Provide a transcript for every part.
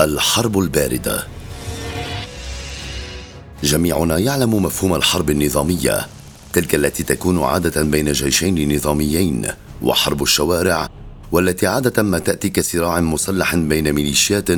الحرب الباردة. جميعنا يعلم مفهوم الحرب النظامية تلك التي تكون عادة بين جيشين نظاميين وحرب الشوارع والتي عادة ما تأتي كصراع مسلح بين ميليشيات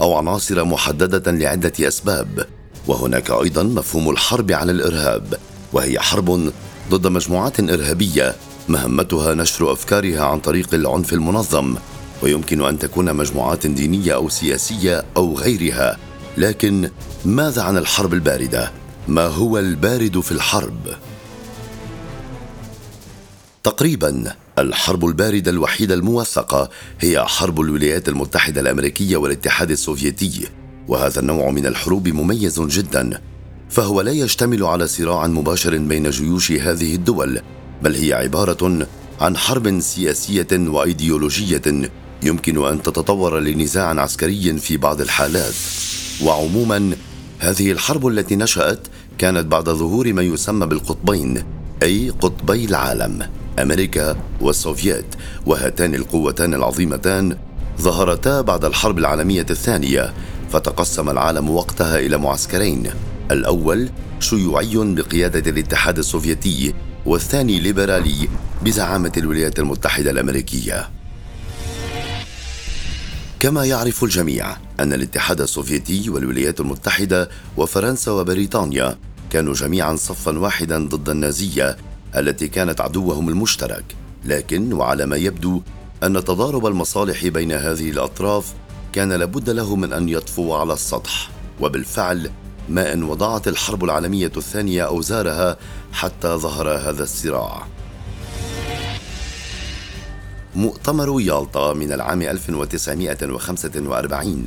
أو عناصر محددة لعدة أسباب. وهناك أيضا مفهوم الحرب على الإرهاب وهي حرب ضد مجموعات إرهابية مهمتها نشر أفكارها عن طريق العنف المنظم ويمكن أن تكون مجموعات دينية أو سياسية أو غيرها. لكن ماذا عن الحرب الباردة؟ ما هو البارد في الحرب؟ تقريبا الحرب الباردة الوحيدة الموثقة هي حرب الولايات المتحدة الأمريكية والاتحاد السوفيتي وهذا النوع من الحروب مميز جدا. فهو لا يشتمل على صراع مباشر بين جيوش هذه الدول بل هي عبارة عن حرب سياسية وإيديولوجية. يمكن أن تتطور لنزاع عسكري في بعض الحالات. وعموما هذه الحرب التي نشأت كانت بعد ظهور ما يسمى بالقطبين أي قطبي العالم. أمريكا والسوفييت وهاتان القوتان العظيمتان ظهرتا بعد الحرب العالمية الثانية فتقسم العالم وقتها إلى معسكرين. الأول شيوعي بقيادة الاتحاد السوفيتي والثاني ليبرالي بزعامة الولايات المتحدة الأمريكية. كما يعرف الجميع أن الاتحاد السوفيتي والولايات المتحدة وفرنسا وبريطانيا كانوا جميعا صفا واحدا ضد النازية التي كانت عدوهم المشترك. لكن وعلى ما يبدو أن تضارب المصالح بين هذه الأطراف كان لابد له من أن يطفو على السطح. وبالفعل ما إن وضعت الحرب العالمية الثانية أوزارها حتى ظهر هذا الصراع. مؤتمر يالطا من العام 1945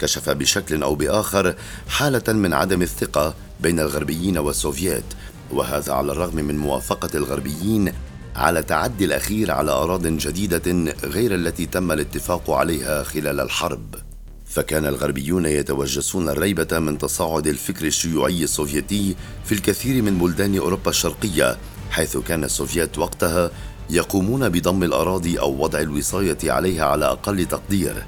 كشف بشكل أو بآخر حالة من عدم الثقة بين الغربيين والسوفييت. وهذا على الرغم من موافقة الغربيين على تعدي الأخير على اراض جديدة غير التي تم الاتفاق عليها خلال الحرب. فكان الغربيون يتوجسون الريبة من تصاعد الفكر الشيوعي السوفيتي في الكثير من بلدان أوروبا الشرقية حيث كان السوفيت وقتها يقومون بضم الأراضي أو وضع الوصاية عليها على أقل تقدير.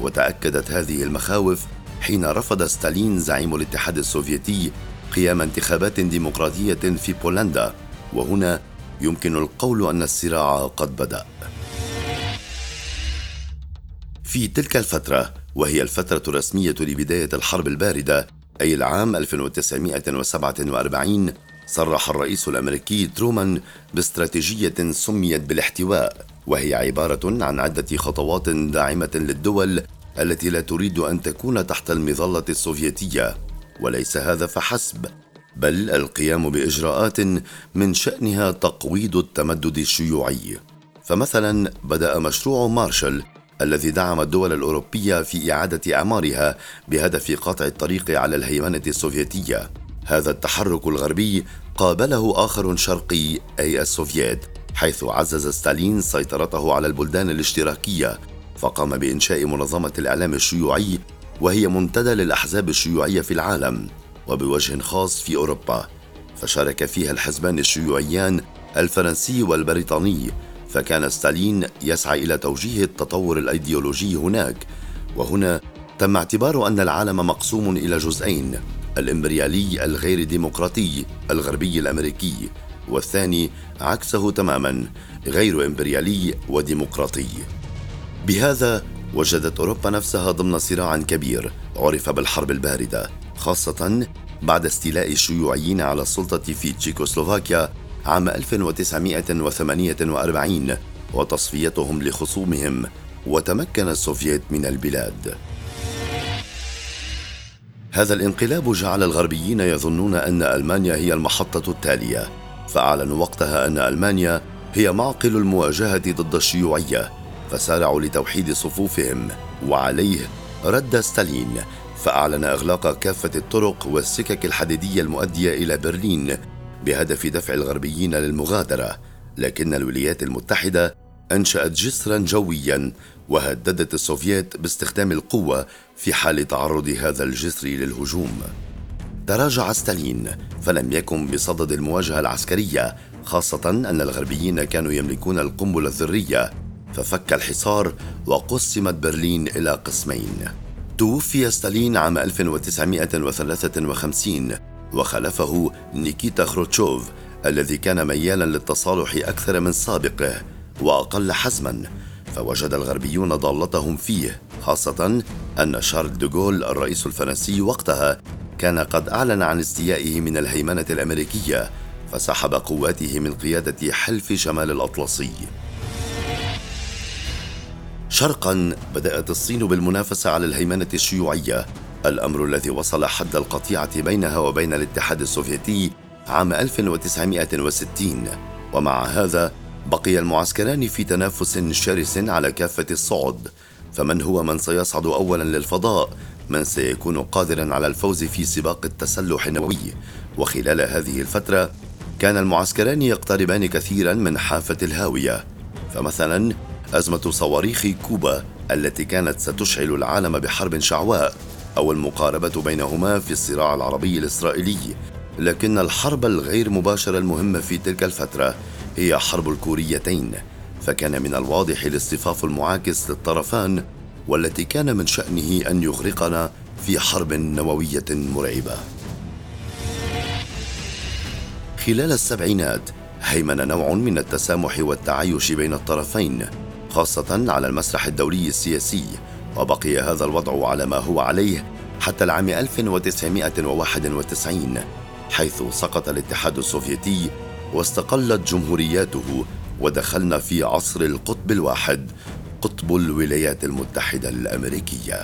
وتأكدت هذه المخاوف حين رفض ستالين زعيم الاتحاد السوفيتي قيام انتخابات ديمقراطية في بولندا. وهنا يمكن القول أن الصراع قد بدأ. في تلك الفترة وهي الفترة الرسمية لبداية الحرب الباردة أي العام 1947 صرح الرئيس الأمريكي ترومان باستراتيجية سميت بالاحتواء وهي عبارة عن عدة خطوات داعمة للدول التي لا تريد أن تكون تحت المظلة السوفيتية وليس هذا فحسب بل القيام بإجراءات من شأنها تقويض التمدد الشيوعي. فمثلا بدأ مشروع مارشال الذي دعم الدول الأوروبية في إعادة أعمارها بهدف قطع الطريق على الهيمنة السوفيتية. هذا التحرك الغربي قابله آخر شرقي أي السوفييت حيث عزز ستالين سيطرته على البلدان الاشتراكية فقام بإنشاء منظمة الإعلام الشيوعي وهي منتدى للأحزاب الشيوعية في العالم وبوجه خاص في أوروبا. فشارك فيها الحزبان الشيوعيان الفرنسي والبريطاني فكان ستالين يسعى إلى توجيه التطور الأيديولوجي هناك. وهنا تم اعتبار أن العالم مقسوم إلى جزئين. الإمبريالي الغير ديمقراطي الغربي الأمريكي والثاني عكسه تماما غير إمبريالي وديمقراطي. بهذا وجدت أوروبا نفسها ضمن صراع كبير عرف بالحرب الباردة خاصة بعد استيلاء الشيوعيين على السلطة في تشيكوسلوفاكيا عام 1948 وتصفيتهم لخصومهم وتمكن السوفييت من البلاد. هذا الانقلاب جعل الغربيين يظنون أن ألمانيا هي المحطة التالية فأعلنوا وقتها أن ألمانيا هي معقل المواجهة ضد الشيوعية فسارعوا لتوحيد صفوفهم وعليه رد ستالين فأعلن أغلاق كافة الطرق والسكك الحديدية المؤدية إلى برلين بهدف دفع الغربيين للمغادرة لكن الولايات المتحدة أنشأت جسرا جويا وهددت السوفييت باستخدام القوة في حال تعرض هذا الجسر للهجوم. تراجع ستالين فلم يكن بصدد المواجهة العسكرية خاصة أن الغربيين كانوا يملكون القنبلة الذرية ففك الحصار وقسمت برلين إلى قسمين. توفي ستالين عام 1953 وخلفه نيكيتا خروتشوف الذي كان ميالا للتصالح أكثر من سابقه. وأقل حزما فوجد الغربيون ضالتهم فيه خاصة أن شارل دوغول الرئيس الفرنسي وقتها كان قد أعلن عن استيائه من الهيمنة الأمريكية فسحب قواته من قيادة حلف شمال الأطلسي. شرقا بدأت الصين بالمنافسة على الهيمنة الشيوعية. الأمر الذي وصل حد القطيعة بينها وبين الاتحاد السوفيتي عام 1960 ومع هذا بقي المعسكران في تنافس شرس على كافة الصعد. فمن هو من سيصعد أولا للفضاء؟ من سيكون قادرا على الفوز في سباق التسلح النووي. وخلال هذه الفترة كان المعسكران يقتربان كثيرا من حافة الهاوية. فمثلا أزمة صواريخ كوبا التي كانت ستشعل العالم بحرب شعواء أو المقاربة بينهما في الصراع العربي الإسرائيلي. لكن الحرب الغير مباشرة المهمة في تلك الفترة هي حرب الكوريتين فكان من الواضح الاصطفاف المعاكس للطرفان والتي كان من شأنه أن يغرقنا في حرب نووية مرعبة. خلال السبعينات هيمن نوع من التسامح والتعايش بين الطرفين خاصة على المسرح الدولي السياسي وبقي هذا الوضع على ما هو عليه حتى العام 1991 حيث سقط الاتحاد السوفيتي واستقلت جمهورياته ودخلنا في عصر القطب الواحد قطب الولايات المتحدة الأمريكية.